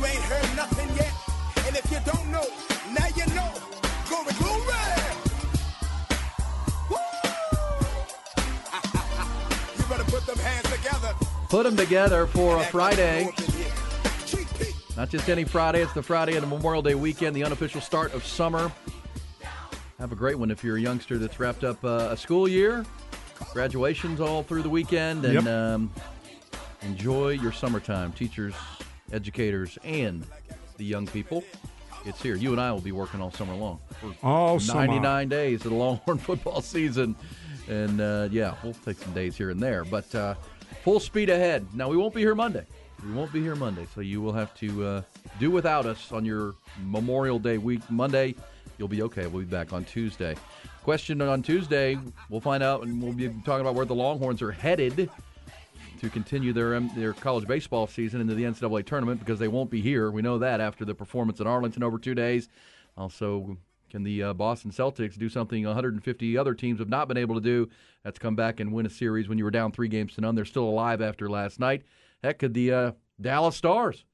You ain't heard nothing yet. And if you don't know, now you know. Glory, glory! Woo! you better put them hands together. Put them together for a Friday. you grew up in here. GP. Not just any Friday, it's the Friday of the Memorial Day weekend, the unofficial start of summer. Have a great one if you're a youngster that's wrapped up uh, a school year, graduations all through the weekend, and Yep. um, enjoy your summertime. Teachers, educators, and the young people. It's here. You and I will be working all summer long. for All summer. 99 days of the Longhorn football season. And uh, yeah, we'll take some days here and there. But uh, full speed ahead. Now, we won't be here Monday. We won't be here Monday. So you will have to uh, do without us on your Memorial Day week. Monday, you'll be okay. We'll be back on Tuesday. Question on Tuesday, we'll find out, and we'll be talking about where the Longhorns are headed to continue their um, their college baseball season into the NCAA tournament because they won't be here. We know that after the performance in Arlington over two days. Also, can the uh, Boston Celtics do something 150 other teams have not been able to do? That's come back and win a series when you were down three games to none. They're still alive after last night. Heck, could the uh, Dallas Stars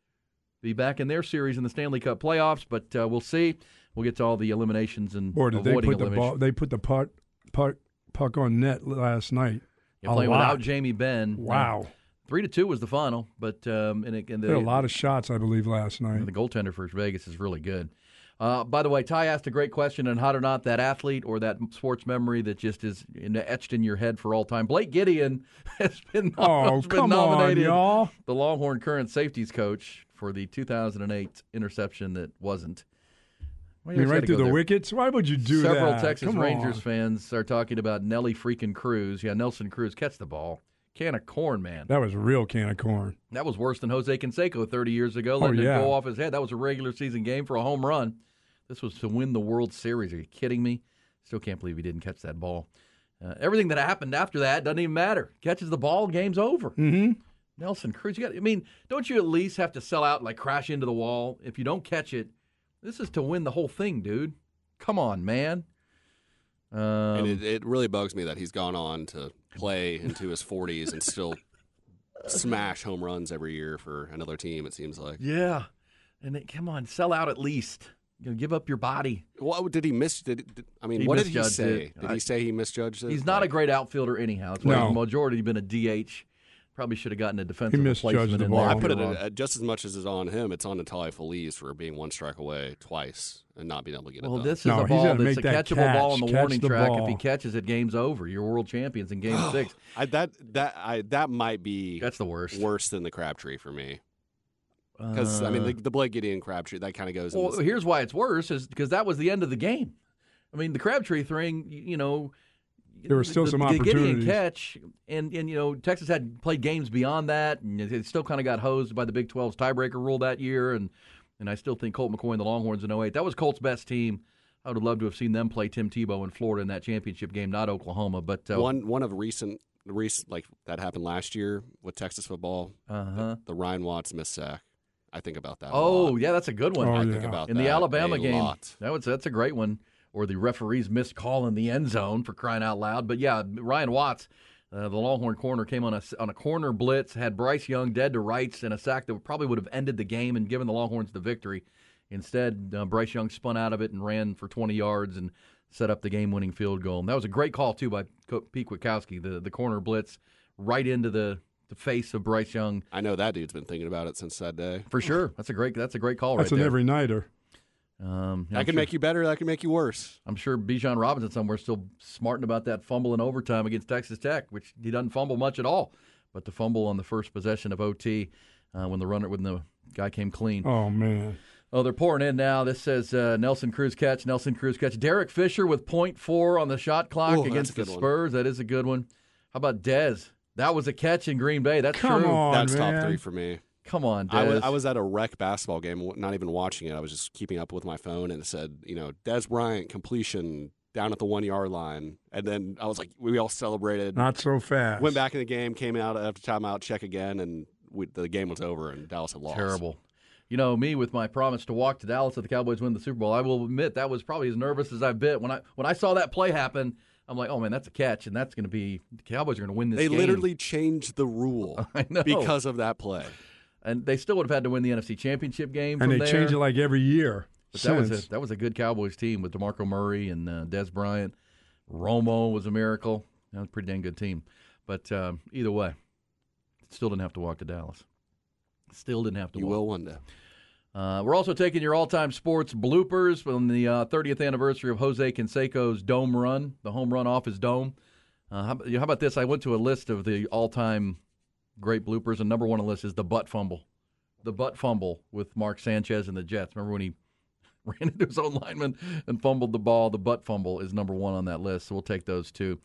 be back in their series in the Stanley Cup playoffs? But uh, we'll see. We'll get to all the eliminations and Boy, did they avoiding put the elimination. ball? They put the puck, puck, puck on net last night. A playing lot. without Jamie Benn. Wow, Three to two was the final, but um, and, it, and the, a lot of shots, I believe, last night. The goaltender for Vegas is really good. Uh, by the way, Ty asked a great question on hot or not that athlete or that sports memory that just is etched in your head for all time. Blake Gideon has been, Oh, has been come on, nominated y'all. the Longhorn current safeties coach for the 2008 interception that wasn't. Well, I mean, right through the there. wickets. Why would you do Several that? Several Texas Come Rangers on. fans are talking about Nelly freaking Cruz. Yeah, Nelson Cruz catch the ball. Can of corn, man. That was a real can of corn. That was worse than Jose Canseco 30 years ago, Oh, yeah. it go off his head. That was a regular season game for a home run. This was to win the World Series. Are you kidding me? Still can't believe he didn't catch that ball. Uh, everything that happened after that doesn't even matter. Catches the ball, game's over. Mm-hmm. Nelson Cruz, you got. I mean, don't you at least have to sell out and like crash into the wall if you don't catch it? This is to win the whole thing, dude. Come on, man. Um, and it, it really bugs me that he's gone on to play into his 40s and still smash home runs every year for another team. It seems like. yeah, and it, come on, sell out at least. You know, give up your body. What did he miss? Did, did I mean, He what did he say? it. Did I- he say he misjudged it? He's not a great outfielder anyhow. That's why No. he's majority been a DH. Probably should have gotten a defensive misjudged replacement the in ball. there. I put it Wrong. uh, just as much as it's on him. It's on Neftali Feliz for being one strike away twice and not being able to get Well, it done. Well, this is No, a ball that's a that catchable ball on the Catch warning the track. If he catches it, game's over. You're world champions in game six. I, that that I that might be That's the worst. worse than the Crabtree for me. Because I mean, Uh, the, the Blake Gideon Crabtree that kind of goes. in well, the- here's why it's worse is because that was the end of the game. I mean, the Crabtree thing, you know. There were still the, some the Gideon opportunities. catch, and and you know Texas had played games beyond that, and it it still kind of got hosed by the Big 12's tiebreaker rule that year, and and I still think Colt McCoy and the Longhorns in 08, that was Colt's best team. I would have loved to have seen them play Tim Tebow in Florida in that championship game, not Oklahoma. But uh, one one of recent recent like that happened last year with Texas football. uh-huh. The Ryan Watts missed sack. I think about that. a Oh lot. yeah, that's a good one. Oh, I yeah. think about in that the Alabama a game. lot. That was that's a great one. Or the referee's missed call in the end zone for crying out loud. But yeah, Ryan Watts, uh, the Longhorn corner, came on a on a corner blitz, had Bryce Young dead to rights, and a sack that probably would have ended the game and given the Longhorns the victory. Instead, uh, Bryce Young spun out of it and ran for 20 yards and set up the game-winning field goal. And that was a great call too by Co- Pete Kwiatkowski, the the corner blitz right into the the face of Bryce Young I know that dude's been thinking about it since that day. for sure. That's a great that's a great call That's right an there. every nighter. Um, That I'm can sure- make you better. That can make you worse. I'm sure Bijan Robinson somewhere still smarting about that fumble in overtime against Texas Tech, which he doesn't fumble much at all, but the fumble on the first possession of OT uh, when the runner when the guy came clean. Oh man. Oh, they're pouring in now. This says uh, Nelson Cruz catch, Nelson Cruz catch. Derek Fisher with .4 on the shot clock Ooh, against the good one. Spurs. That is a good one. How about Dez? That was a catch in Green Bay. That's Come true. on, That's man. top three for me. Come on, Dez. I was, I was at a rec basketball game, not even watching it. I was just keeping up with my phone, and it said, you know, Dez Bryant completion down at the one yard line, and then I was like, we all celebrated. Not so fast. Went back in the game, came out after timeout, check again, and we, the game was over, and Dallas had lost. Terrible. You know me with my promise to walk to Dallas if the Cowboys win the Super Bowl. I will admit that was probably as nervous as I've been when I when I saw that play happen. I'm like, oh man, that's a catch, and that's going to be the Cowboys are going to win this. They game. literally changed the rule I know. because of that play. And they still would have had to win the NFC Championship game. and from they there. change it like every year. But that was a, that was a good Cowboys team with Demarco Murray and uh, Dez Bryant. Romo was a miracle. That was a pretty dang good team. But um, either way, still didn't have to walk to Dallas. Still didn't have to. You walk. will one day. Uh, we're also taking your all-time sports bloopers from the uh, 30th anniversary of Jose Canseco's dome run, the home run off his dome. Uh, how, how about this? I went to a list of the all-time great bloopers, and number one on the list is the butt fumble. The butt fumble with Mark Sanchez and the Jets. Remember when he ran into his own lineman and fumbled the ball? The butt fumble is number one on that list, so we'll take those two.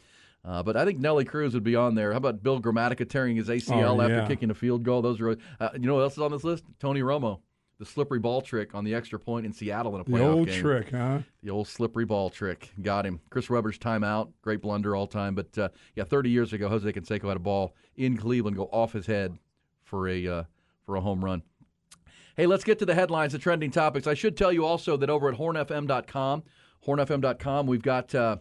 Uh, but I think Nelly Cruz would be on there. How about Bill Gramatica tearing his ACL Oh, after kicking a field goal? Those are, uh, you know what else is on this list? Tony Romo, the slippery ball trick on the extra point in Seattle in a the playoff old game. trick, huh? The old slippery ball trick. Got him. Chris Webber's timeout. Great blunder all time. But uh, yeah, 30 years ago, Jose Canseco had a ball in Cleveland go off his head for a uh, for a home run. Hey, let's get to the headlines, the trending topics. I should tell you also that over at hornfm.com, hornfm.com, we've got uh,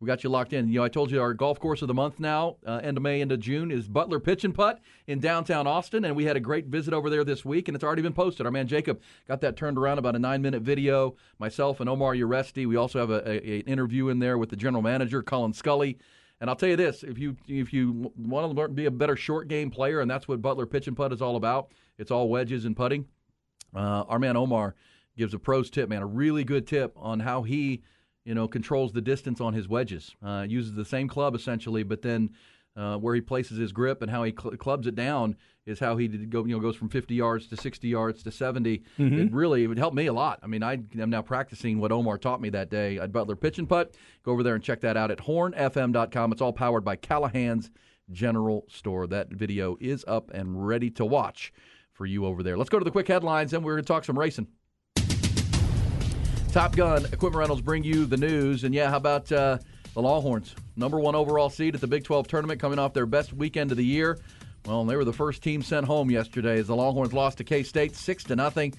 we got you locked in. You know, I told you our golf course of the month now, uh, end of May into June, is Butler Pitch and Putt in downtown Austin, and we had a great visit over there this week, and it's already been posted. Our man Jacob got that turned around about a nine-minute video. Myself and Omar Uresti. We also have a, a, an interview in there with the general manager, Colin Scully. And I'll tell you this: if you if you want to learn, be a better short game player, and that's what Butler Pitch and Putt is all about, it's all wedges and putting. Uh, our man Omar gives a pros tip, man, a really good tip on how he, you know, controls the distance on his wedges. Uh, uses the same club essentially, but then uh, where he places his grip and how he cl- clubs it down is how he did go, you know, goes from 50 yards to 60 yards to 70. It really it would help me a lot. I mean, I am now practicing what Omar taught me that day at Butler Pitch and Putt. Go over there and check that out at hornfm.com. It's all powered by Callahan's General Store. That video is up and ready to watch for you over there. Let's go to the quick headlines, and we're going to talk some racing. Top Gun Equipment Rentals bring you the news, and yeah, how about uh, the Longhorns? Number one overall seed at the Big 12 tournament, coming off their best weekend of the year. Well, they were the first team sent home yesterday as the Longhorns lost to K State six to nothing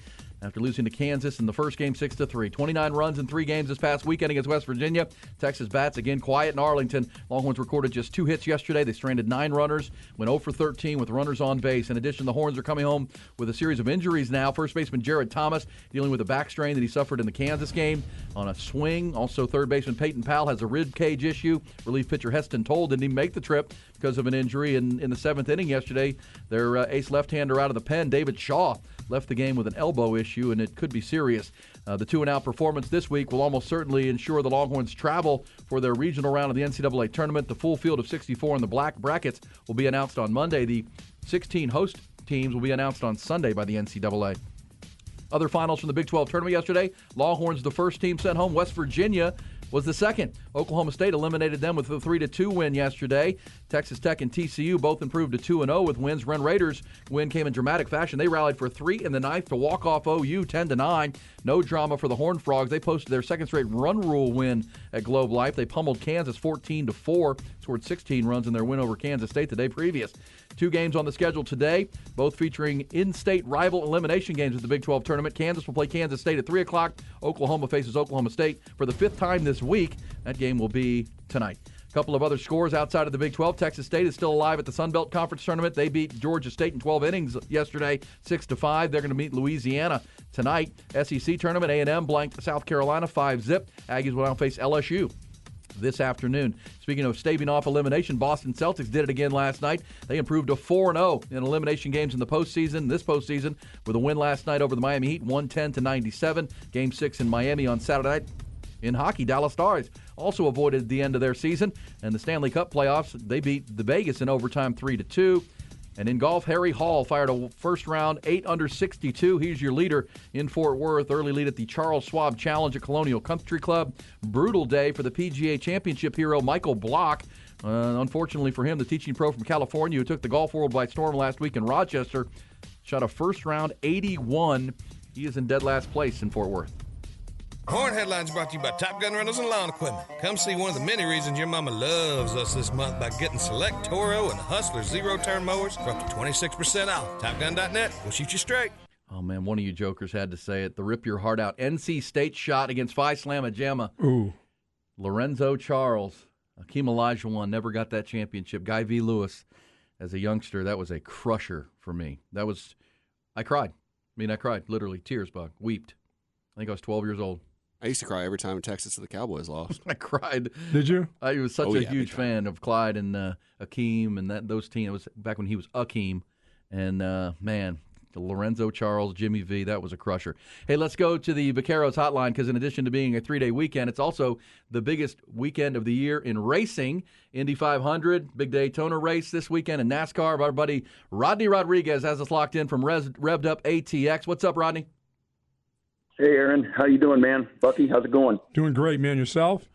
after losing to Kansas in the first game six to three. 29 runs in three games this past weekend against West Virginia. Texas bats again quiet in Arlington. Longhorns recorded just two hits yesterday. They stranded nine runners, went 0 for 13 with runners on base. In addition, the Horns are coming home with a series of injuries now. First baseman Jared Thomas dealing with a back strain that he suffered in the Kansas game on a swing. Also, third baseman Peyton Powell has a rib cage issue. Relief pitcher Heston Tole didn't even make the trip because of an injury. And in the seventh inning yesterday, their uh, ace left-hander out of the pen, David Shaw, left the game with an elbow issue, and it could be serious. Uh, the two and out performance this week will almost certainly ensure the Longhorns travel for their regional round of the NCAA tournament. The full field of 64 in the black brackets will be announced on Monday. The 16 host teams will be announced on Sunday by the NCAA. Other finals from the Big 12 tournament yesterday. Longhorns, the first team sent home. West Virginia was the second. Oklahoma State eliminated them with a 3 to 2 win yesterday. Texas Tech and TCU both improved to 2 0 with wins. Red Raiders win came in dramatic fashion. They rallied for 3 in the ninth to walk off OU 10 to 9. No drama for the Horned Frogs. They posted their second straight run rule win at Globe Life. They pummeled Kansas 14 to 4, scored 16 runs in their win over Kansas State the day previous. Two games on the schedule today, both featuring in-state rival elimination games at the Big 12 tournament. Kansas will play Kansas State at 3 o'clock. Oklahoma faces Oklahoma State for the fifth time this week. That game will be tonight. A couple of other scores outside of the Big 12. Texas State is still alive at the Sun Belt Conference tournament. They beat Georgia State in 12 innings yesterday, 6 to 5. They're going to meet Louisiana tonight. SEC tournament, A&M blanked South Carolina 5 zip. Aggies will now face LSU. This afternoon. Speaking of staving off elimination, Boston Celtics did it again last night. They improved to 4 0 in elimination games in the postseason, this postseason, with a win last night over the Miami Heat, 110 to 97. Game 6 in Miami on Saturday night. In hockey, Dallas Stars also avoided the end of their season, and the Stanley Cup playoffs, they beat the Vegas in overtime 3 to 2. And in golf, Harry Hall fired a first round 8 under 62. He's your leader in Fort Worth. Early lead at the Charles Schwab Challenge at Colonial Country Club. Brutal day for the PGA Championship hero Michael Block. Uh, unfortunately for him, the teaching pro from California who took the golf world by storm last week in Rochester shot a first round 81. He is in dead last place in Fort Worth. Horn Headlines brought to you by Top Gun Rentals and Lawn Equipment. Come see one of the many reasons your mama loves us this month by getting select Toro and Hustler zero turn mowers for up to 26% off. TopGun.net will shoot you straight. Oh man, one of you jokers had to say it. The rip your heart out. NC State shot against Phi Slamma Jamma. Ooh. Lorenzo Charles, Akeem Olajuwon never got that championship. Guy V. Lewis, as a youngster, that was a crusher for me. That was, I cried. I mean, I cried literally, tears, bug, weeped. I think I was 12 years old. I used to cry every time Texas or the Cowboys lost. I cried. Did you? I was such Oh, a yeah, huge fan of Clyde and uh, Akeem and that those teams. It was back when he was Akeem, and uh, man, the Lorenzo Charles, Jimmy V, that was a crusher. Hey, let's go to the Vaqueros hotline because in addition to being a three-day weekend, it's also the biggest weekend of the year in racing. Indy 500, big Daytona race this weekend, and NASCAR. Our buddy Rodney Rodriguez has us locked in from Res- Revved Up ATX. What's up, Rodney? Hey, Erin. How you doing, man? Bucky, how's it going? Doing great, man. Yourself?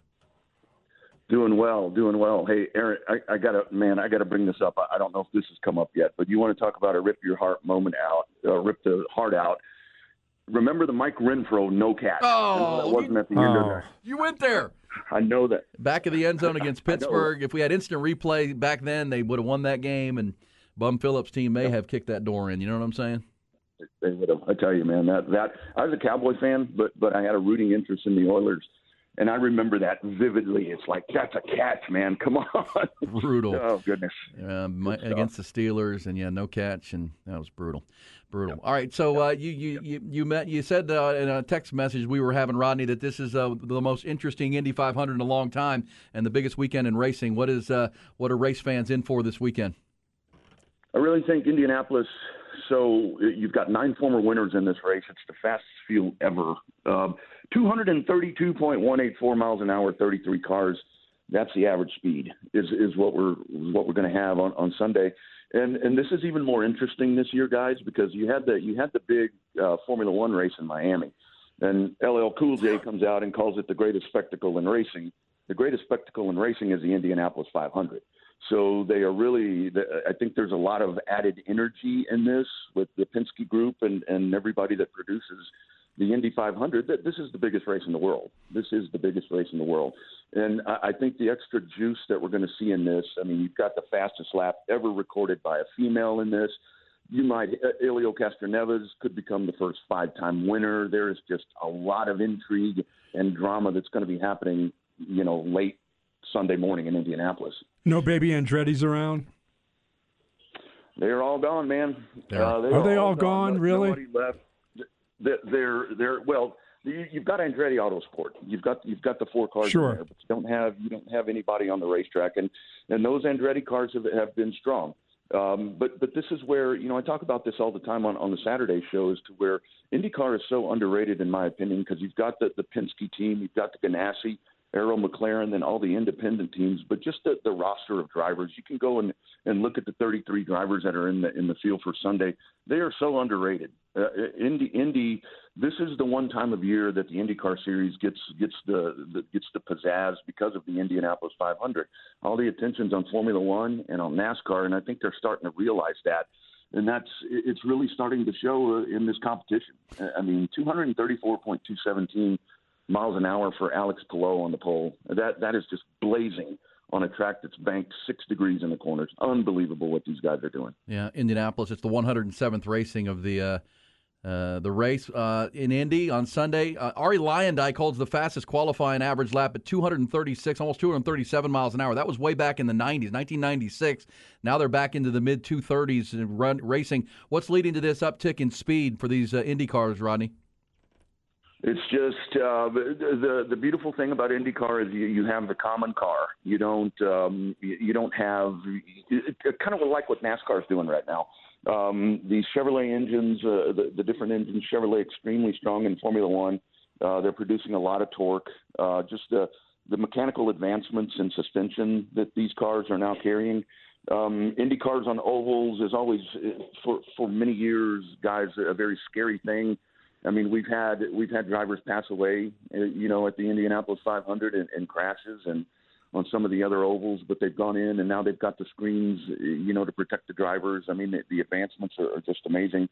Doing well, doing well. Hey, Erin, I, I gotta, man, I gotta bring this up. I, I don't know if this has come up yet, but you want to talk about a rip your heart moment out, uh, rip the heart out. Remember the Mike Renfro no catch? Oh, that wasn't at the end of Oh. there. You went there. I know that. back of the end zone against Pittsburgh. If we had instant replay back then, they would have won that game, and Bum Phillips' team may have kicked that door in. You know what I'm saying? They would have. I tell you, man, that that I was a Cowboy fan, but but I had a rooting interest in the Oilers, and I remember that vividly. It's like that's a catch, man. Come on. Brutal oh goodness. uh, my, against the Steelers, and yeah, no catch, and that was brutal, brutal. All right, so uh, you, you you you met you said uh, in a text message we were having Rodney that this is uh, the most interesting Indy 500 in a long time, and the biggest weekend in racing. What is uh, what are race fans in for this weekend? I really think Indianapolis. So you've got nine former winners in this race. It's the fastest field ever. Um, 232.184 miles an hour, 33 cars. That's the average speed. Is is what we're what we're going to have on, on Sunday. And and this is even more interesting this year, guys, because you had the you had the big uh, Formula One race in Miami, and LL Cool J comes out and calls it the greatest spectacle in racing. The greatest spectacle in racing is the Indianapolis 500. So they are really. I think there's a lot of added energy in this with the Penske Group and and everybody that produces the Indy 500. That this is the biggest race in the world. This is the biggest race in the world, and I, think the extra juice that we're going to see in this. I mean, you've got the fastest lap ever recorded by a female in this. You might uh, Helio Castroneves could become the first five-time winner. There is just a lot of intrigue and drama that's going to be happening. You know, late Sunday morning in Indianapolis. No baby Andretti's around. They're all gone, man. Uh, Are they all gone, really? Nobody left. They're, they're, well. You, you've got Andretti Autosport. You've got you've got the four cars Sure. there, but you don't have you don't have anybody on the racetrack, and and those Andretti cars have have been strong. Um, but but this is where you know I talk about this all the time on on the Saturday shows to where IndyCar is so underrated in my opinion because you've got the the Penske team, you've got the Ganassi, Arrow McLaren, then all the independent teams, but just the, the roster of drivers. You can go and, and look at the 33 drivers that are in the in the field for Sunday. They are so underrated. Uh, Indy, Indy, this is the one time of year that the IndyCar Series gets gets the, the gets the pizzazz because of the Indianapolis 500. All the attention's on Formula One and on NASCAR, and I think they're starting to realize that. And that's it's really starting to show uh, in this competition. I mean, 234.217 miles an hour for Alex Palou on the pole. That that is just blazing on a track that's banked six degrees in the corners. Unbelievable what these guys are doing. Yeah, Indianapolis. It's the 107th racing of the uh, uh, the race uh, in Indy on Sunday. Uh, Arie Luyendyk holds the fastest qualifying average lap at 236, almost 237 miles an hour. That was way back in the 90s, 1996. Now they're back into the mid 230s and run racing. What's leading to this uptick in speed for these uh, Indy cars, Rodney? It's just uh, the the beautiful thing about IndyCar is you, you have the common car. You don't um, you, you don't have it, it, kind of like what NASCAR is doing right now. Um, the Chevrolet engines, uh, the, the different engines, Chevrolet extremely strong in Formula One. Uh, they're producing a lot of torque. Uh, just the the mechanical advancements in suspension that these cars are now carrying. Um, Indy on ovals is always, for for many years, guys, a very scary thing. I mean, we've had we've had drivers pass away, uh, you know, at the Indianapolis 500 in, in crashes and on some of the other ovals, but they've gone in and now they've got the screens, uh, you know, to protect the drivers. I mean, the, the advancements are, are just amazing,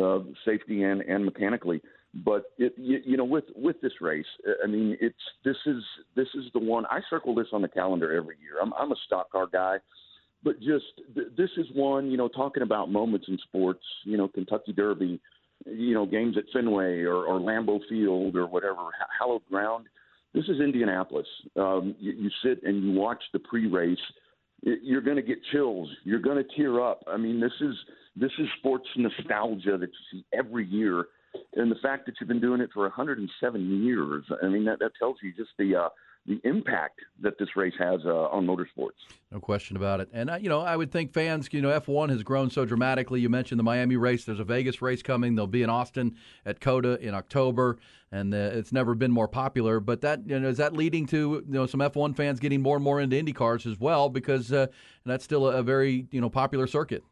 uh, safety and and mechanically. But it, you, you know, with with this race, uh, I mean, it's this is this is the one I circle this on the calendar every year. I'm I'm a stock car guy but just th- this is one, you know, talking about moments in sports, you know, Kentucky Derby, you know, games at Fenway or, or Lambeau Field or whatever, hallowed ground. This is Indianapolis. Um, you, you sit and you watch the pre-race. You're going to get chills. You're going to tear up. I mean, this is this is sports nostalgia that you see every year, and the fact that you've been doing it for 107 years. I mean, that that tells you just the uh, the impact that this race has uh, on motorsports. No question about it. And, uh, you know, I would think fans, you know, F1 has grown so dramatically. You mentioned the Miami race. There's a Vegas race coming. They'll be in Austin at COTA in October. And uh, it's never been more popular. But that, you know, is that leading to, you know, some F1 fans getting more and more into Indy cars as well? Because uh, that's still a, a very, you know, popular circuit.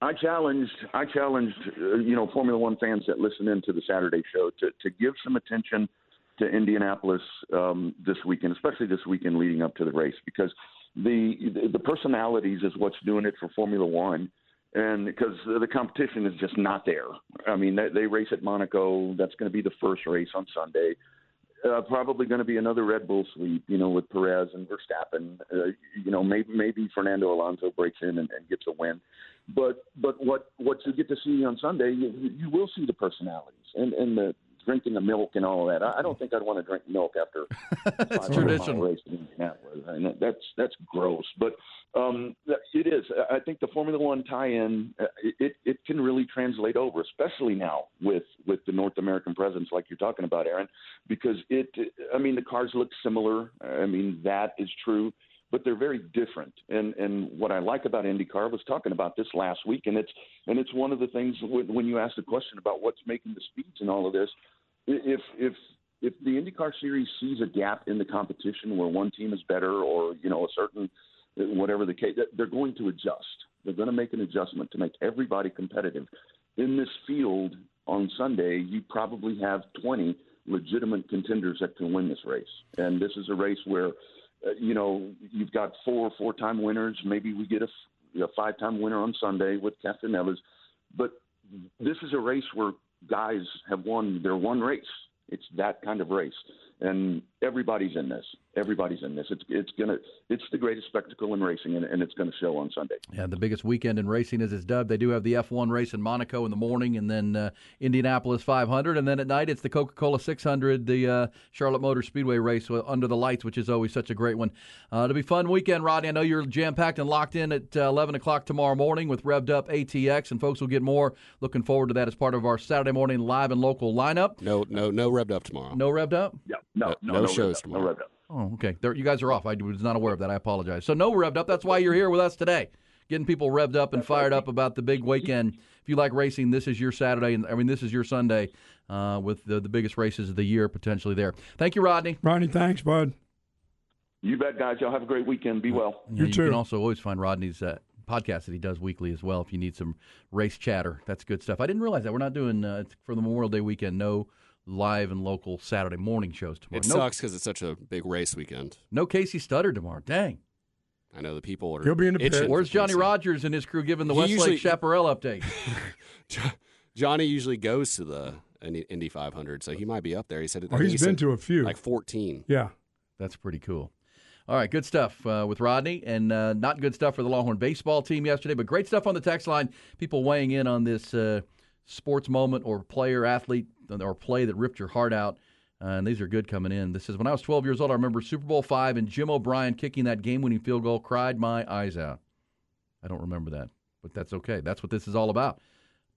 I challenged, I challenged, uh, you know, Formula One fans that listen in to the Saturday show to, to give some attention – to Indianapolis um, this weekend, especially this weekend leading up to the race, because the the personalities is what's doing it for Formula One, and because the competition is just not there. I mean, they, they race at Monaco. That's going to be the first race on Sunday. Uh, probably going to be another Red Bull sweep, you know, with Perez and Verstappen. Uh, you know, maybe maybe Fernando Alonso breaks in and, and gets a win. But but what what you get to see on Sunday, you, you will see the personalities and and the drinking the milk and all of that. I don't think I'd want to drink milk after it's traditional race in Indianapolis. I mean, that's that's gross, but um, it is. I think the Formula One tie-in uh, it it can really translate over, especially now with with the North American presence, like you're talking about, Erin, because it. I mean, the cars look similar. I mean, that is true but they're very different. And and what I like about IndyCar I was talking about this last week, and it's and it's one of the things when, when you ask the question about what's making the speeds and all of this if if if the IndyCar series sees a gap in the competition where one team is better or you know a certain whatever the case, they're going to adjust. They're going to make an adjustment to make everybody competitive. In this field on Sunday, you probably have 20 legitimate contenders that can win this race, and this is a race where uh, you know you've got four four-time winners. Maybe we get a, a five-time winner on Sunday with Castroneves, but this is a race where guys have won their one race. It's that kind of race, and everybody's in this. Everybody's in this. It's it's gonna it's the greatest spectacle in racing, and, and it's going to show on Sunday. Yeah, the biggest weekend in racing is it's dubbed. They do have the F1 race in Monaco in the morning, and then uh, Indianapolis 500, and then at night it's the Coca-Cola 600, the uh, Charlotte Motor Speedway race under the lights, which is always such a great one. Uh, it'll be fun weekend, Rodney. I know you're jam packed and locked in at uh, 11 o'clock tomorrow morning with Revved Up ATX, and folks will get more. Looking forward to that as part of our Saturday morning live and local lineup. No, no, no Revved Up tomorrow. No Revved Up. Yeah, no, no, no, no shows up, tomorrow. No. Oh, okay. There, you guys are off. I was not aware of that. I apologize. So no revved up. That's why you're here with us today, getting people revved up and fired up about the big weekend. If you like racing, this is your Saturday, and I mean this is your Sunday uh, with the, the biggest races of the year potentially there. Thank you, Rodney. Rodney, thanks, bud. You bet, guys. Y'all have a great weekend. Be well. Yeah, You you too. can also always find Rodney's uh, podcast that he does weekly as well. If you need some race chatter, that's good stuff. I didn't realize that we're not doing uh, for the Memorial Day weekend. No live and local Saturday morning shows tomorrow. It no, sucks because it's such a big race weekend. no Casey Stutter tomorrow. Dang. I know the people are. He'll be in the pit. Where's Johnny Rogers and his crew giving the He Westlake usually- Chaparral update? Johnny usually goes to the Indy Indy 500, so he might be up there. He said. I Oh, think he's he been said to a few. like 14. yeah. That's pretty cool. All right, good stuff uh, with Rodney, and uh, not good stuff for the Longhorn baseball team yesterday, but great stuff on the text line. People weighing in on this uh, sports moment or player, athlete, or play that ripped your heart out. Uh, and these are good coming in. This is when I was 12 years old. I remember Super Bowl five and Jim O'Brien kicking that game-winning field goal. Cried my eyes out. I don't remember that, but that's okay. That's what this is all about.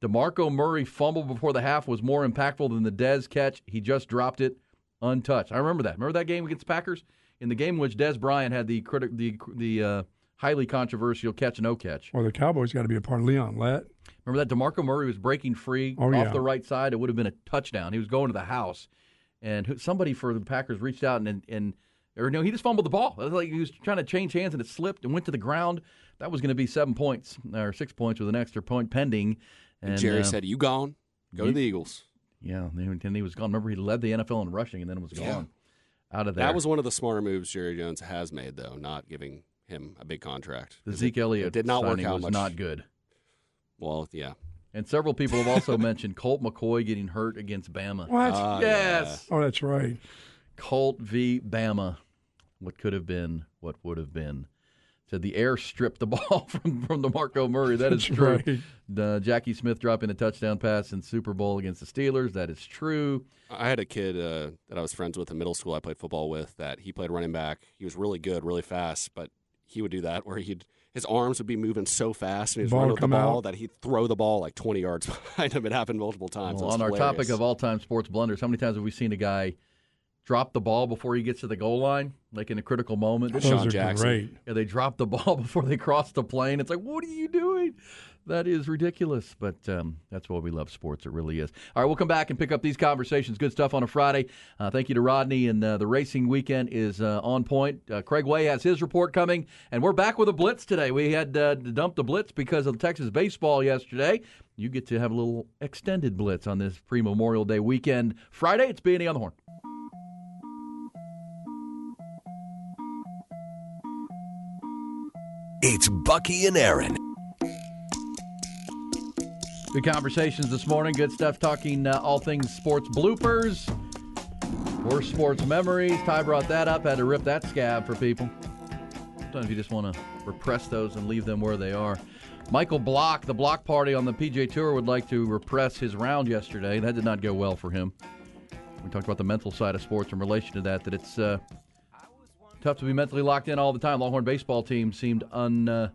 DeMarco Murray fumble before the half was more impactful than the Dez catch. He just dropped it untouched. I remember that. Remember that game against Packers in the game in which Dez Bryant had the criti- the the uh, highly controversial catch and no catch. Or the Cowboys got to be a part of Leon Lett. Remember that DeMarco Murray was breaking free Oh, off yeah. the right side. It would have been a touchdown. He was going to the house, and somebody for the Packers reached out and and or no, he just fumbled the ball. It was like he was trying to change hands and it slipped and went to the ground. That was going to be seven points or six points with an extra point pending. And, Jerry uh, said, "You gone? Go you- to the Eagles." Yeah, and he was gone. Remember, he led the NFL in rushing and then was Yeah. gone out of there. That was one of the smarter moves Jerry Jones has made, though, not giving him a big contract. The Zeke it, Elliott did not work out was much. not good. Well, yeah. And several people have also mentioned Colt McCoy getting hurt against Bama. What? Ah, yes. Oh, that's right. Colt v. Bama. What could have been, what would have been. Said the air stripped the ball from, from DeMarco Murray. That is That's true. right. Uh, Jackie Smith dropping a touchdown pass in Super Bowl against the Steelers. That is true. I had a kid uh, that I was friends with in middle school. I played football with. That he played running back. He was really good, really fast, but he would do that where he'd his arms would be moving so fast and he was Ball running would with the ball out. that he'd throw the ball like 20 yards behind him. It happened multiple times. Well, It was on our topic of all time sports blunders, how many times have we seen a guy drop the ball before he gets to the goal line, like in a critical moment? Those Sean are Jackson. great. Yeah, they drop the ball before they cross the plane. It's like, what are you doing? That is ridiculous, but um, that's why we love sports. It really is. All right, we'll come back and pick up these conversations. Good stuff on a Friday. Uh, thank you to Rodney, and uh, the racing weekend is uh, on point. Uh, Craig Way has his report coming, and we're back with a blitz today. We had uh, to dump the blitz because of the Texas baseball yesterday. You get to have a little extended blitz on this pre Memorial Day weekend. Friday, it's B&E on the horn. It's Bucky and Erin. Good conversations this morning. Good stuff talking uh, all things sports bloopers, worst sports memories. Ty brought that up. Had to rip that scab for people. Sometimes you just want to repress those and leave them where they are. Michael Block, the Block Party on the PGA Tour, would like to repress his round yesterday. That did not go well for him. We talked about the mental side of sports in relation to that. That it's uh, tough to be mentally locked in all the time. Longhorn baseball team seemed un. Uh,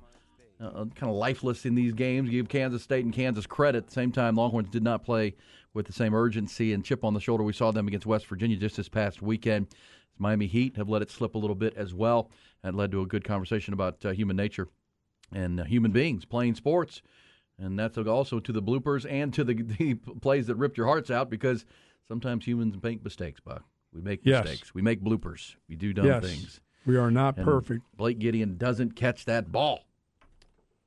uh, kind of lifeless in these games. Give Kansas State and Kansas credit. At the same time, Longhorns did not play with the same urgency and chip on the shoulder we saw them against West Virginia just this past weekend. Miami Heat have let it slip a little bit as well. That led to a good conversation about uh, human nature and uh, human beings playing sports. And that's also to the bloopers and to the, the plays that ripped your hearts out because sometimes humans make mistakes, Buck. We make Yes. mistakes. We make bloopers. We do dumb yes. things. We are not And perfect. Blake Gideon doesn't catch that ball.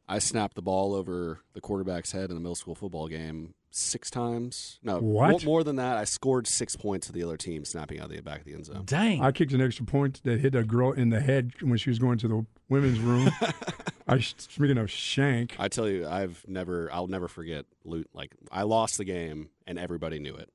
I snapped the ball over the quarterback's head in a middle school football game six times. No, What? More, more than that. I scored six points to the other team snapping out of the back of the end zone. Dang. I kicked an extra point that hit a girl in the head when she was going to the women's room. I speaking of shank. I tell you, I've never, I'll never forget. Loot like I lost the game and everybody knew it,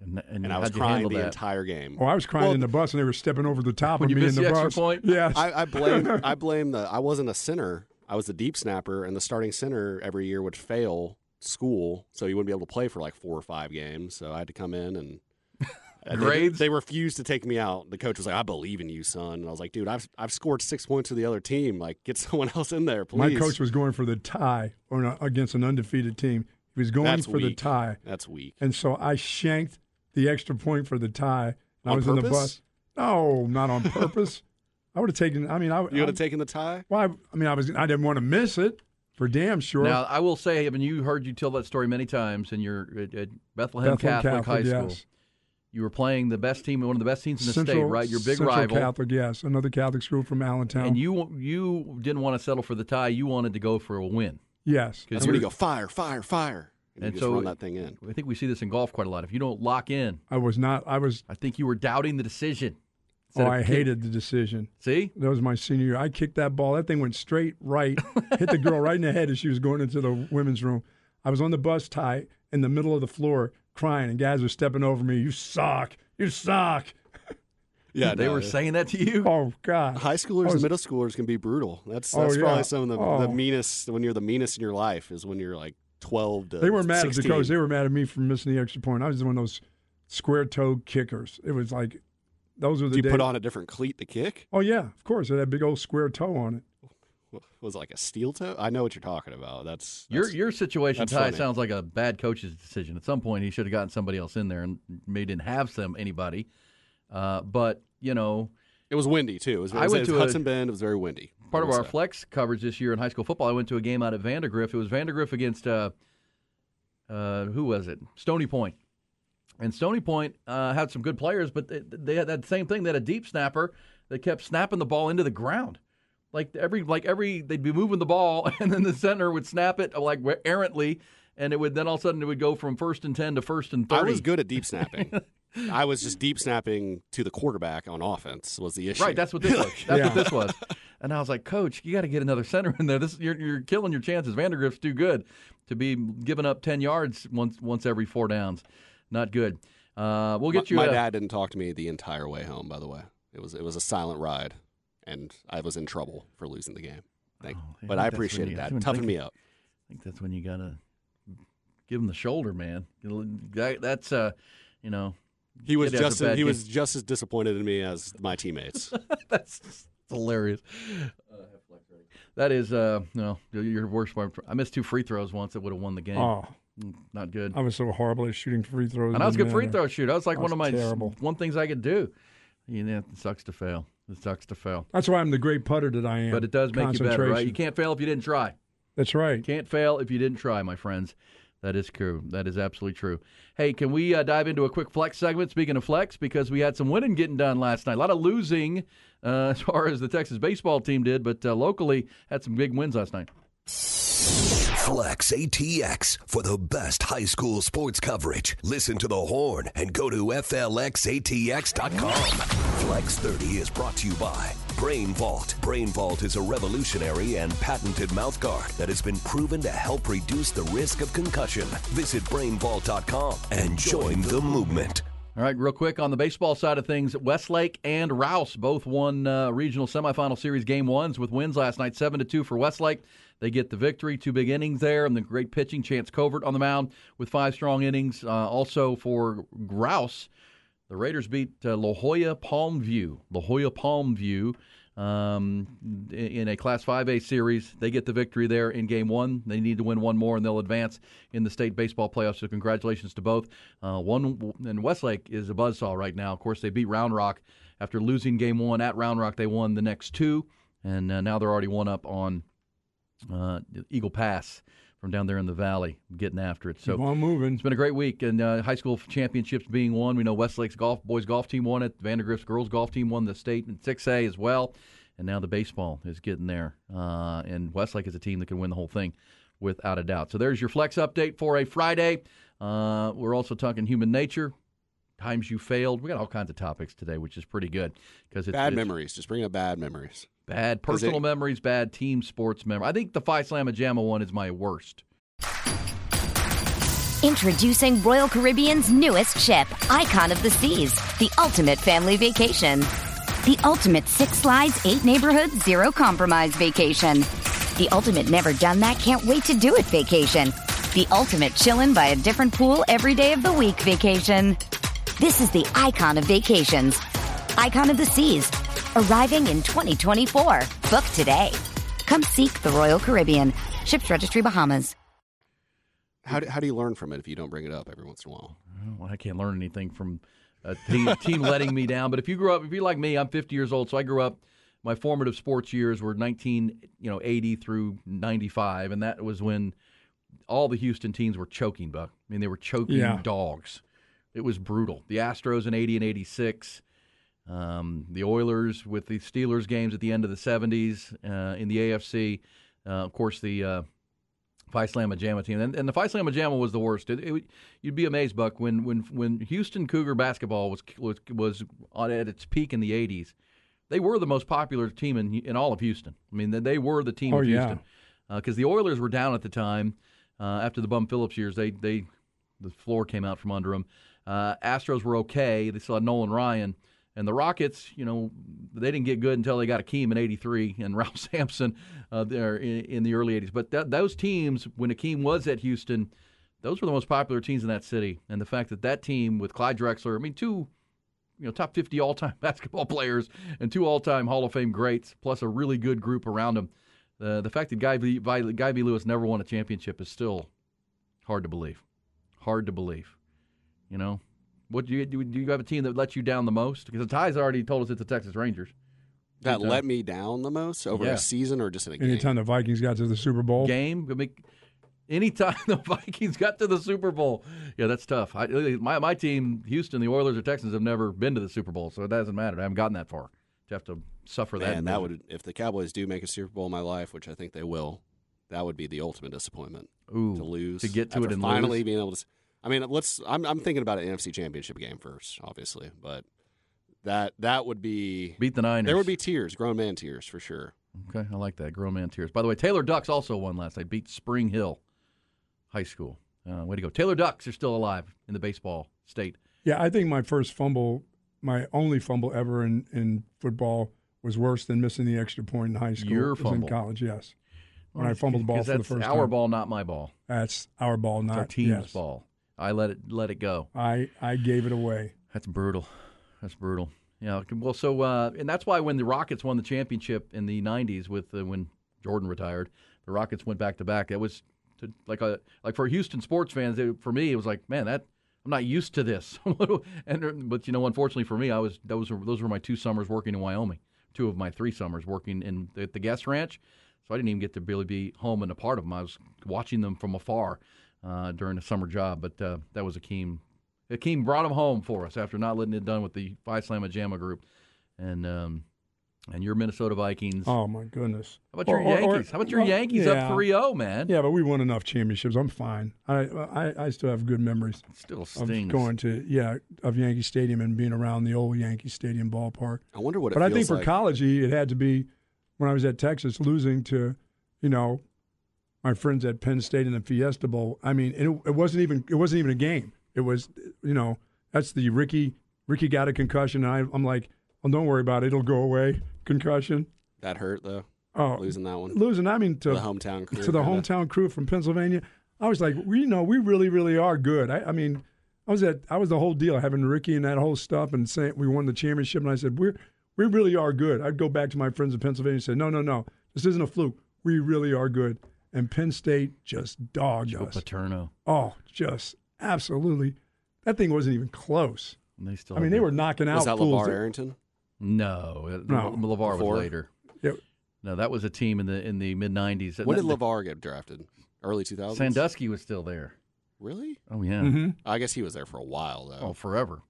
and, and, and I was crying the that? entire game. Oh, I was crying Well, in the bus and they were stepping over the top When of you me in the, the bus. point? Yes. I, I blame I blame the I wasn't a center. I was the deep snapper, and the starting center every year would fail school, so he wouldn't be able to play for like four or five games. So I had to come in and. and they- Grades? They, refused to take me out. The coach was like, "I believe in you, son." And I was like, "Dude, I've I've scored six points to the other team. Like, get someone else in there, please." My coach was going for the tie or against an undefeated team. He was going That's for the tie. That's weak. And so I shanked the extra point for the tie. And I was in the purpose? bus. No, not on purpose. I would have taken. I mean, I You would have taken the tie. Well, I, I mean, I was. I didn't want to miss it for damn sure. Now, I will say, I mean, you heard you tell that story many times in your at, at Bethlehem, Bethlehem Catholic, High School. yes. You were playing the best team, one of the best teams in the Central, state, right? Your big Central rival. Catholic, yes, another Catholic school from Allentown. And you you didn't want to settle for the tie. You wanted to go for a win. yes, That's when you go fire, fire, fire, and, And you so- run that thing in. I think we see this in golf quite a lot. If you don't lock in, I was not. I was. I think you were doubting the decision. Oh, I kick- hated the decision. See, That was my senior year. I kicked that ball. That thing went straight right, hit the girl right in the head as she was going into the women's room. I was on the bus tie in the middle of the floor crying, and guys were stepping over me. You suck. You suck. Yeah, they no, were saying that to you. Oh God. High schoolers was- and middle schoolers can be brutal. That's Oh, that's yeah. probably some of the, the Oh. meanest when you're the meanest in your life is when you're like 12 to They were mad at 16. the coach. They were mad at me for missing the extra point. I was one of those square toe kickers. It was like those were the Do you days. put on a different cleat to kick? Oh yeah, of course. It had a big old square toe on it. was it like a steel toe. I know what you're talking about. That's, Your that's your situation, Ty, funny. sounds like a bad coach's decision. At some point, he should have gotten somebody else in there, and maybe didn't have some anybody. Uh, but you know, It was windy too. It was, it I went it was to a- Hudson Bend. It was very windy. part of our was that? flex coverage this year in high school football, I went to a game out at Vandegrift. It was Vandegrift against uh, uh, who was it? Stony Point. And Stony Point uh, had some good players, but they, they had that same thing. They had a deep snapper that kept snapping the ball into the ground. Like every like every they'd be moving the ball, and then the center would snap it like errantly, and it would then all of a sudden it would go from first and ten to first and thirty. I thirty. was good at deep snapping. I was just deep snapping to the quarterback on offense was the issue. Right, that's what this was. That's Yeah. what this was. And I was like, Coach, you got to get another center in there. This you're, you're killing your chances. Vandegrift's too good to be giving up ten yards once once every four downs. Not good. Uh, we'll get you. My a- dad didn't talk to me the entire way home. By the way, it was it was a silent ride, and I was in trouble for losing the game. Thank, Oh, but I I think that's when appreciated you- that. that's when Toughened me up. I think that's when you gotta give him the shoulder, man. That, that's uh, you know, He was kid a just he game. was just as disappointed in me as my teammates. that's just hilarious. Uh, that is, uh, no, your worst part. I missed two free throws once that would have won the game. Oh, Not good. I was so horrible at shooting free throws. And I was a good free throw shooter. I was like I one of my terrible. one things I could do. You know, it sucks to fail. It sucks to fail. That's why I'm the great putter that I am. But it does make you better, right? You can't fail if you didn't try. That's right. Can't fail if you didn't try, my friends. That is true. That is absolutely true. Hey, can we uh, dive into a quick flex segment? Speaking of flex, because we had some winning getting done last night. A lot of losing uh, as far as the Texas baseball team did, but uh, locally had some big wins last night. Flex ATX for the best high school sports coverage. Listen to the horn and go to FLXATX.com. Flex 30 is brought to you by Brain Vault. Brain Vault is a revolutionary and patented mouthguard that has been proven to help reduce the risk of concussion. Visit brainvault.com and join the movement. All right, real quick on the baseball side of things, Westlake and Rouse both won uh, regional semifinal series game ones with wins last night, seven to two for Westlake. They get the victory, two big innings there, and the great pitching. Chance Covert on the mound with five strong innings. Uh, also for Rouse, the Raiders beat uh, La Joya Palm View. La Joya Palmview um, in- in a Class 5A series. They get the victory there in game one. They need to win one more, and they'll advance in the state baseball playoffs. So, congratulations to both. Uh, one and Westlake is a buzzsaw right now. Of course, they beat Round Rock after losing game one at Round Rock. They won the next two, and uh, now they're already one up on uh, Eagle Pass from down there in the valley, getting after it. So Keep on moving. it's been a great week, and uh, high school championships being won. We know Westlake's golf boys golf team won it. Vandegrift's girls golf team won the state in 6A as well, and now the baseball is getting there. Uh, and Westlake is a team that can win the whole thing without a doubt. So there's your flex update for a Friday. Uh, we're also talking human nature. Times you failed. We got all kinds of topics today, which is pretty good because it's bad it's memories. Just bring up bad memories. Bad personal it- memories, bad team sports memories. I think the Phi Slamma Jamma one is my worst. Introducing Royal Caribbean's newest ship, Icon of the Seas, the ultimate family vacation. The ultimate six slides, eight neighborhoods, zero compromise vacation. The ultimate never done that, can't wait to do it vacation. The ultimate chillin' by a different pool every day of the week vacation. This is the icon of vacations. Icon of the Seas, arriving in 2024. Book today. Come seek the Royal Caribbean. Ships Registry Bahamas. How do, how do you learn from it if you don't bring it up every once in a while? Well, I can't learn anything from uh, a team, team letting me down. But if you grew up, if you're like me, I'm 50 years old, so I grew up. My formative sports years were 19, you know, 80 through 95, and that was when all the Houston teams were choking. Buck, I mean, they were choking Yeah. dogs. It was brutal. The Astros in 80 and 86. Um, the Oilers with the Steelers games at the end of the 70s uh, in the AFC. Uh, of course, the uh, Phi Jamma team, and, and the Phi Slamma Jamma was the worst. It, it, you'd be amazed, Buck, when when when Houston Cougar basketball was was was at its peak in the '80s. They were the most popular team in in all of Houston. I mean, they- they were the team Oh, of yeah. Houston because the Oilers were down at the time uh, after the Bum Phillips years. They they the floor came out from under them. Uh, Astros were okay. They still had Nolan Ryan. And the Rockets, you know, they didn't get good until they got Akeem in '83 and Ralph Sampson uh, there in, in the early '80s. But those teams, when Akeem was at Houston, those were the most popular teams in that city. And the fact that that team with Clyde Drexler, I mean, two, you know, top 50 all-time basketball players and two all-time Hall of Fame greats, plus a really good group around them. The the fact that Guy V, Guy V. Lewis never won a championship is still hard to believe. Hard to believe. You know, what do you do? Do you have a team that lets you down the most? Because the ties already told us it's the Texas Rangers. That Good let me down the most over Yeah. a season or just in a game? Anytime the Vikings got to the Super Bowl, game. I mean, anytime the Vikings got to the Super Bowl, yeah, that's tough. I, my my team, Houston, the Oilers or Texans have never been to the Super Bowl, so it doesn't matter. I haven't gotten that far to have to suffer that. And that would if the Cowboys do make a Super Bowl in my life, which I think they will, that would be the ultimate disappointment. Ooh, to lose to get to it and finally lose. being able to. S- I mean, let's. I'm, I'm thinking about an NFC Championship game first, obviously, but that that would be beat the Niners. There would be tears, grown man tears for sure. Okay, I like that. Grown man tears. By the way, Taylor Ducks also won last night. Beat Spring Hill High School. Uh, way to go. Taylor Ducks are still alive in the baseball state. Yeah, I think my first fumble, my only fumble ever in, in football was worse than missing the extra point in high school. Your was in college, yes. When Well, I fumbled the ball for the that's first our time. ball, not my ball. That's our ball, It's not our team's yes. ball. I let it let it go. I, I gave it away. That's brutal. That's brutal. Yeah. Well, so uh, and that's why when the Rockets won the championship in the '90s, with uh, when Jordan retired, the Rockets went back to back. It was to, like a like for Houston sports fans. It, for me, it was like, man, that I'm not used to this. and but you know, unfortunately for me, I was those were those were my two summers working in Wyoming. Two of my three summers working in at the guest ranch. So I didn't even get to really be home and a part of them. I was watching them from afar uh, during the summer job. But uh, that was Akeem. Akeem brought him home for us after not letting it done with the Phi Slamma Jamma group, and um, and your Minnesota Vikings. Oh my goodness! How about your Or- or- or- Yankees? How about your well, Yankees yeah. up 3-0, man? Yeah, but we won enough championships. I'm fine. I I, I still have good memories. Still of stings. going to yeah of Yankee Stadium and being around the old Yankee Stadium ballpark. I wonder what it But I think feels for like. college, it had to be when I was at Texas losing to, you know, my friends at Penn State in the Fiesta Bowl. I mean, it, it wasn't even it wasn't even a game. It was, you know, that's the Ricky Ricky got a concussion. And I, I'm like, well, don't worry about it. It'll go away. Concussion. That hurt though. Oh, losing that one. Losing, I mean, to The hometown crew, to the kinda. hometown crew from Pennsylvania. I was like, we you know, we really, really are good. I, I mean, I was at, I was the whole deal having Ricky and that whole stuff, and saying we won the championship, and I said, we're, we really are good. I'd go back to my friends in Pennsylvania and say, no, no, no, this isn't a fluke. We really are good. And Penn State just dogged Joe us. Paterno. Oh, just absolutely. That thing wasn't even close. And they still I mean, they the- were knocking out Was that fools. LaVar Arrington? No, No. LaVar Before? was later. Yep. No, that was a team in the in the mid '90s. When did LaVar get drafted? Early 2000s. Sandusky was still there. Really? Oh yeah. Mm-hmm. I guess he was there for a while though. Oh, forever.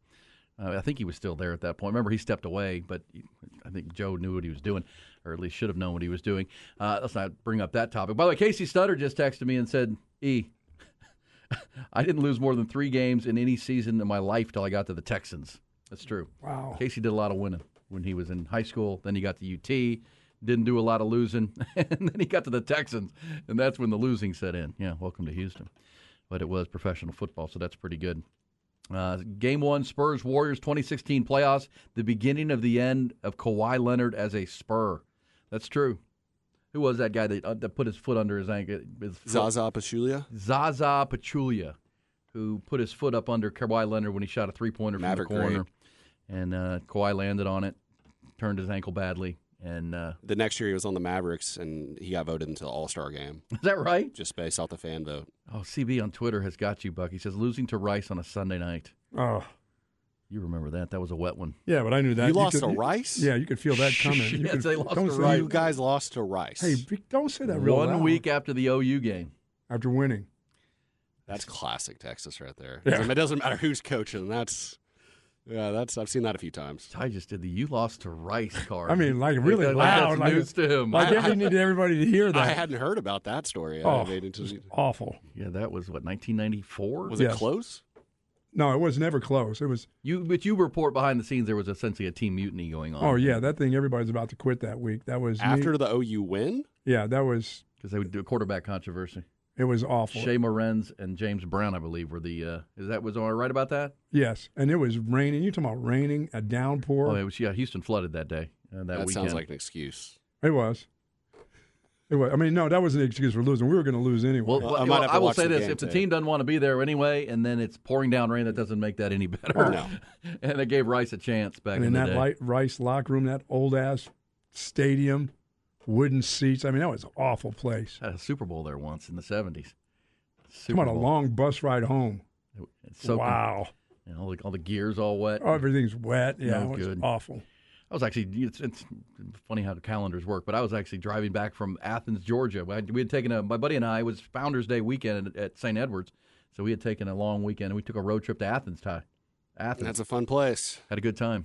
Uh, I think he was still there at that point. Remember, he stepped away, but he- I think Joe knew what he was doing, or at least should have known what he was doing. Uh, let's not bring up that topic. By the way, Kasey Studdard just texted me and said, "E, I didn't lose more than three games in any season in my life till I got to the Texans." That's true. Wow. Casey did a lot of winning when he was in high school. Then he got to UT, didn't do a lot of losing, and then he got to the Texans, and that's when the losing set in. Yeah, welcome to Houston. But it was professional football, so that's pretty good. Uh, game one, Spurs Warriors 2016 playoffs. The beginning of the end of Kawhi Leonard as a Spur. That's true. Who was that guy that, uh, that put his foot under his ankle? His Zaza Pachulia? Zaza Pachulia, who put his foot up under Kawhi Leonard when he shot a three pointer from Maverick the corner, great. and uh, Kawhi landed on it, turned his ankle badly, and uh, The next year he was on the Mavericks and he got voted into the All Star game. is that right? Just based off the fan vote. Oh, CB on Twitter has got you, Buck. He says losing to Rice on a Sunday night. Oh, You remember that? That was a wet one. yeah, but I knew that. You lost could- to Rice? Yeah, you could feel that coming. You Yes, could- they lost don't to Rice. You guys lost to Rice. Hey, don't say that real One loud. week after the OU game. after winning. That's classic Texas right there. Yeah. It doesn't matter who's coaching. That's yeah, that's I've seen that a few times. Ty just did the "you lost to Rice" card. I mean, like really Like loud. That's like news to him. Like every needed everybody to hear that. I hadn't heard about that story. Oh, I made it it was awful. yeah, that was what 1994. was Yes. it close? No, it was never close. It was. You, but you report behind the scenes there was essentially a team mutiny going on. Oh yeah, that thing. Everybody's about to quit that week. That was me- After the OU win? Yeah, that was. because they would do a quarterback controversy. It was awful. Shea Morenz and James Brown, I believe, were the. Uh, is that was I right about that? Yes, and it was raining. You talking about raining, a downpour? Oh, it was. Yeah, Houston flooded that day. Uh, that That, weekend. sounds like an excuse. It was. It was. I mean, no, that wasn't an excuse for losing. We were going to lose anyway. Well, Well, well, I might have I will say this: game if the team doesn't want to be there anyway, and then it's pouring down rain, that doesn't make that any better. No. and it gave Rice a chance back and in in the that day. light Rice locker room, that old ass stadium. wooden seats. I mean, that was an awful place. Had a Super Bowl there once in the seventies. Come on, a long bus ride home. soaking. wow. You know, all, the, all the gears all wet. Oh, everything's wet. Yeah, No it was good. awful. I was actually, it's, it's funny how the calendars work, but I was actually driving back from Athens, Georgia. We had, taken a, my buddy and I, it was Founders Day weekend at, at St. Edwards. So we had taken a long weekend and we took a road trip to Athens, Ty. Athens. That's a fun place. Had a good time.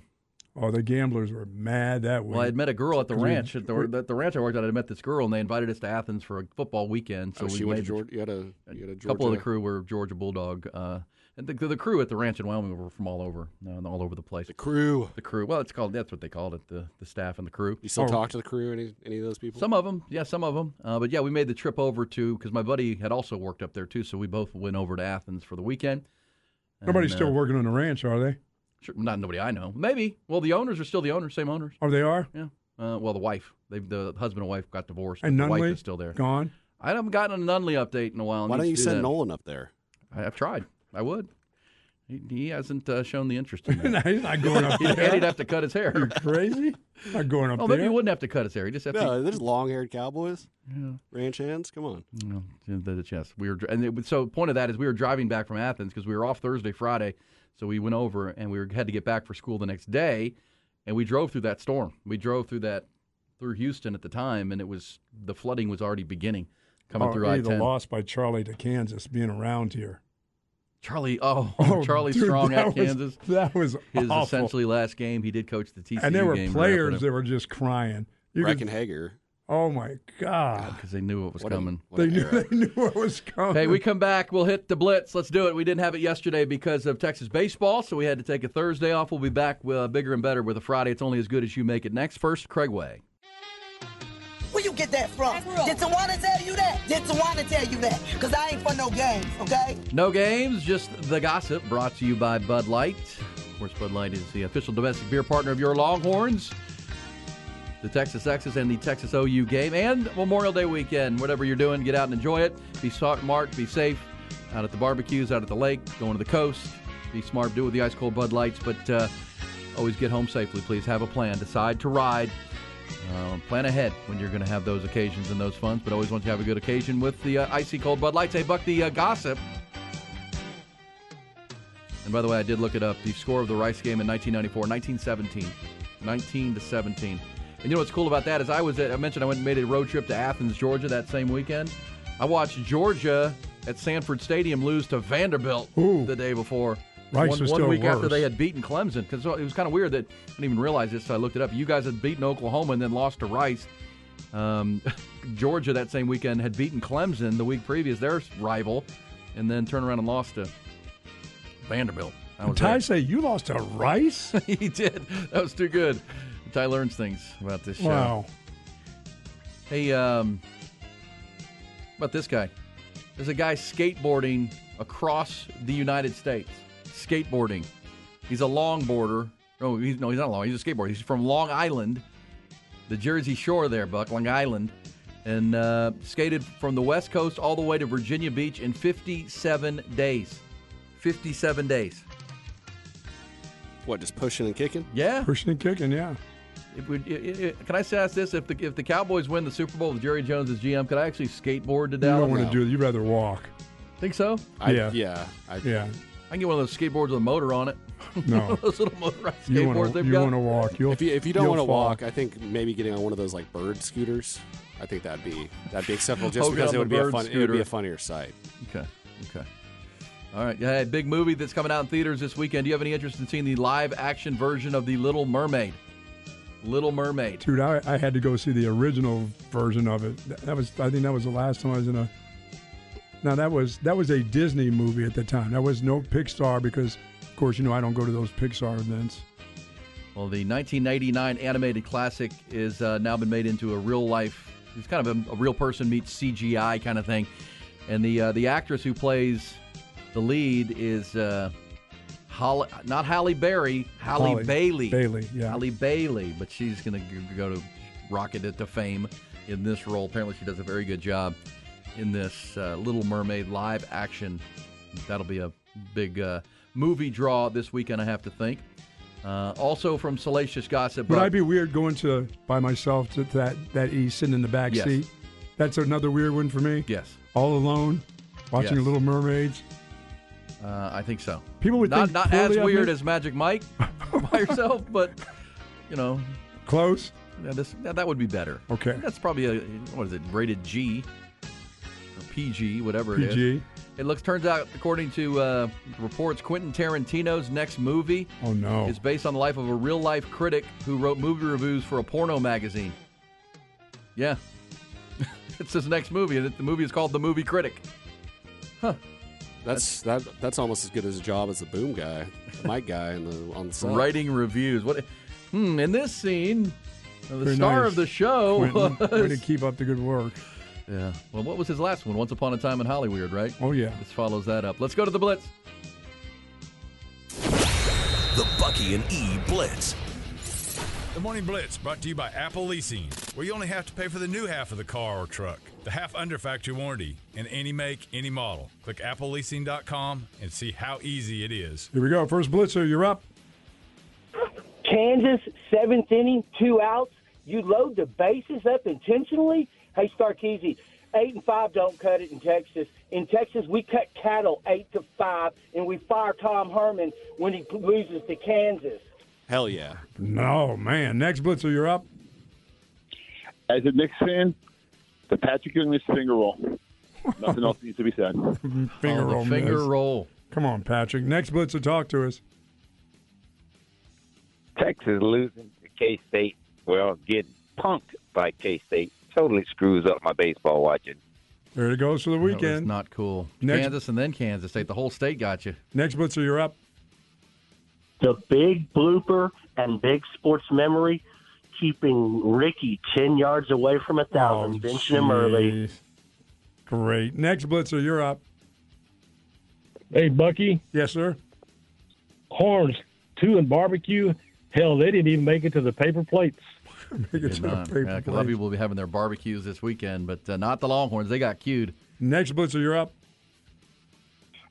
Oh, the gamblers were mad that week. Well, I had met a girl at the ranch. At the, at the ranch I worked at, I had met this girl, and they invited us to Athens for a football weekend. So oh, we she went made to Georgia. You had a, you had a Georgia. couple of the crew were Georgia Bulldog, uh, and the, the crew at the ranch in Wyoming were from all over, uh, all over the place. The crew, the crew. Well, it's called that's what they called it, the the staff and the crew. You still talk to the crew? Any any of those people? Some of them, yeah, some of them. Uh, but yeah, we made the trip over to because my buddy had also worked up there too, so we both went over to Athens for the weekend. Nobody's And, still uh, working on the ranch, are they? Sure, not nobody I know. Maybe. Well, the owners are still the owners, same owners. Oh, they are. Yeah. Uh, well, the wife, they the husband and wife got divorced. And but the wife Nunley is still there. Gone. I haven't gotten a Nunley update in a while. Why don't you to do send that. Nolan up there? I, I've tried. I would. He, he hasn't uh, shown the interest in No, he's not going up and there. he'd have to cut his hair. You're crazy? Not going up Oh, there. maybe he wouldn't have to cut his hair. He just have No, to. there's long-haired cowboys. Yeah. Ranch hands. Come on. No, the, the yes, we were, and it, so point of that is we were driving back from Athens because we were off Thursday, Friday, so we went over and we were, had to get back for school the next day, and we drove through that storm. We drove through that through Houston at the time, and it was the flooding was already beginning coming oh, through hey, I the loss by Charlie to Kansas being around here. Charlie, oh, Oh, Charlie dude, Strong at was- Kansas. that was his awful. essentially last game. He did coach the TCU and there were game. players that were just crying. You could- Breckenhager. oh my God! because they knew what was What a- coming. what They knew, they knew what was coming. Hey, we come back. We'll hit the blitz. Let's do it. We didn't have it yesterday because of Texas baseball, so we had to take a Thursday off. We'll be back with, uh, bigger and better with a Friday. It's only as good as you make it. Next, first, Craig Way. Where you get that from? Did Tawana tell you that? Did Tawana tell you that? Because I ain't for no games, okay? No games, just the gossip. Brought to you by Bud Light. Of course, Bud Light is the official domestic beer partner of your Longhorns. The Texas Exes and the Texas OU game and Memorial Day weekend. Whatever you're doing, get out and enjoy it. Be smart, be safe. Out at the barbecues, out at the lake, going to the coast. Be smart, do it with the ice cold Bud Lights, but uh, always get home safely. Please have a plan. Decide to ride. Uh, plan ahead when you're going to have those occasions and those funds, but always want to have a good occasion with the uh, icy cold Bud Lights. Hey, Buck, the uh, gossip. And by the way, I did look it up. The score of the Rice game in 1994, 1917, 19 to 17. And you know what's cool about that is I was at, I mentioned I went and made a road trip to Athens, Georgia that same weekend. I watched Georgia at Sanford Stadium lose to Vanderbilt Ooh. the day before. Rice one, was one week after they had beaten Clemson because it was kind of weird that I didn't even realize this. So I looked it up. You guys had beaten Oklahoma and then lost to Rice. Um, Georgia that same weekend had beaten Clemson the week previous, their rival, and then turned around and lost to Vanderbilt. I Ty there. say you lost to Rice? he did. That was too good. Ty learns things about this show. wow. Hey, um, about this guy. There's a guy skateboarding across the United States. Skateboarding. He's a longboarder. No, he's no, he's not long. He's a skateboarder. He's from Long Island, the Jersey Shore there, Buck, Long Island, and uh, skated from the West Coast all the way to Virginia Beach in 57 days. 57 days. What? Just pushing and kicking? Yeah. Pushing and kicking, yeah. If we, i- i- can I say ask this? If the if the Cowboys win the Super Bowl with Jerry Jones as GM, could I actually skateboard to Dallas? You don't want to do it. You'd rather walk. Think so? I, Yeah. Yeah. I, Yeah. I can get one of those skateboards with a motor on it. No. those little motorized You skateboards want to they've you got. want to walk. You'll, If you if you don't want to walk, I think maybe getting on one of those like bird scooters. I think that'd be that'd be acceptable just Hogan because it would be a bird fun it would be a funnier sight. Okay. Okay. All right. Yeah, big movie that's coming out in theaters this weekend. Do you have any interest in seeing the live action version of The Little Mermaid? Little Mermaid. Dude, I, I had to go see the original version of it. That, that was I think that was the last time I was in a. Now that was that was a Disney movie at the time. That was no Pixar because, of course, you know I don't go to those Pixar events. Well, the 1999 animated classic is uh, now been made into a real life. It's kind of a, a real person meets CGI kind of thing, and the uh, the actress who plays the lead is uh, Holly, not Halle Berry, Halle, Holly Bailey. Bailey, yeah. Halle Bailey, but she's going to go to rocket it to fame in this role. Apparently, she does a very good job in this uh, Little Mermaid live action. That'll be a big uh, movie draw this weekend, I have to think. Uh, also from Salacious Gossip. Would I be weird going to by myself to that that E sitting in the back Yes. seat? That's another weird one for me. Yes. All alone, watching Yes. Little Mermaids. Uh, I think so. People would not think not as weird me. as Magic Mike by yourself, but you know, Close. yeah, this yeah, that would be better. Okay. That's probably a what is it rated G PG, whatever it is. PG. It looks turns out, according to uh, reports, Quentin Tarantino's next movie Oh no. is based on the life of a real life critic who wrote movie reviews for a porno magazine. Yeah, it's his next movie, and the movie is called The Movie Critic. Huh. That's that. That's almost as good as a job as the boom guy, the mic guy, on the on the set. Writing reviews. What? Hmm. In this scene, the Very star nice. of the show Quentin, way to keep up the good work. Yeah. Well, what was his last one? Once Upon a Time in Hollywood, right? Oh yeah. This follows that up. Let's go to the Blitz. The Bucky and E Blitz. The Morning Blitz brought to you by Apple Leasing, where you only have to pay for the new half of the car or truck, the half under factory warranty, in any make, any model. Click appleleasing.com and see how easy it is. Here we go. First blitzer, you're up. Kansas, seventh inning, two outs. You load the bases up intentionally. Hey, Starkeezy, eight and five don't cut it in Texas. In Texas, we cut cattle eight to five, and we fire Tom Herman when he loses to Kansas. Hell yeah. No man. Next blitzer, you're up. As a Knicks fan, the Patrick Ewing finger roll. Nothing else needs to be said. Finger Oh, the roll. finger miss. roll. Come on, Patrick. Next blitzer, talk to us. Texas losing to K State, well, getting punked by K State totally screws up my baseball watching. There it goes for the That weekend. not cool. Next- Kansas and then Kansas State. The whole state got you. Next blitzer, you're up. the big blooper and big sports memory, keeping Ricky 10 yards away from a thousand, oh, benching him early. Great. Next blitzer, you're up. Hey, Bucky. Yes, sir. Horns, two and barbecue. Hell, they didn't even make it to the paper plates. Make it Did not. paper Yeah, 'cause a lot of people will be having their barbecues this weekend, but uh, not the Longhorns. They got cued. Next blitzer, you're up.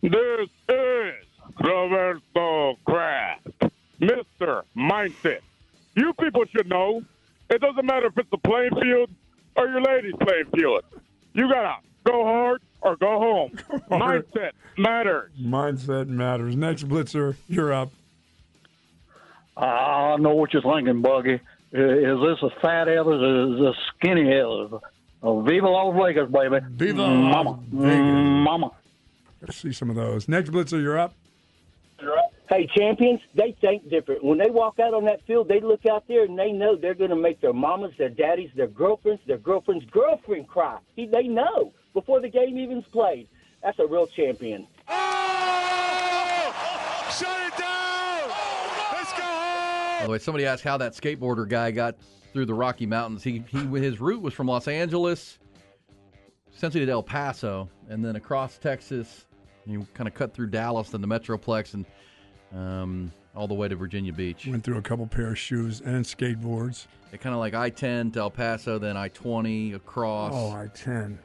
This is Roberto Kraft, Mr. Mindset. You people should know it doesn't matter if it's the playing field or your ladies' playing field. You gotta go hard or go home. Mindset matters. Mindset matters. Next blitzer, you're up. I know what you're thinking, Buggy. Is this a fat Elvis or is this a skinny Elvis? Oh, Viva Las Vegas, baby. Viva Mama. Vegas. Mm, Mama. Let's see some of those. Next blitzer, you're up. Hey, champions, they think different. When they walk out on that field, they look out there and they know they're going to make their mamas, their daddies, their girlfriends, their girlfriend's girlfriend cry. They know before the game even's played. That's a real champion. Shut it down! Let's go home! By the way, somebody asked how that skateboarder guy got through the Rocky Mountains. He, he his route was from Los Angeles, essentially to El Paso, and then across Texas. He kind of cut through Dallas, and the Metroplex, and um, all the way to Virginia Beach. Went through a couple pair of shoes and skateboards. They kind of like I ten to El Paso, then I twenty across. Oh, I ten.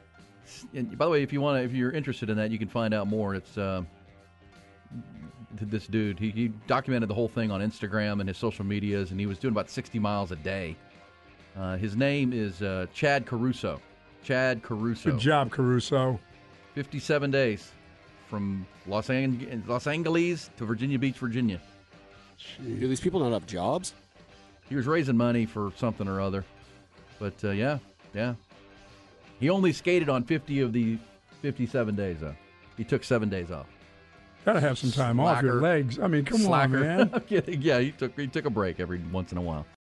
And by the way, if you want to, if you're interested in that, you can find out more. It's uh, this dude. He, he documented the whole thing on Instagram and his social medias, and he was doing about 60 miles a day. Uh, his name is uh, Chad Caruso. Chad Caruso. Good job, Caruso. 57 days from Los, Ang- Los Angeles to Virginia Beach, Virginia. Do these people not have jobs? He was raising money for something or other. But uh, yeah, yeah. He only skated on 50 of the 57 days, though. He took seven days off. Gotta have some time off your legs. I mean, come Slacker. on, man. Yeah, he took he took a break every once in a while.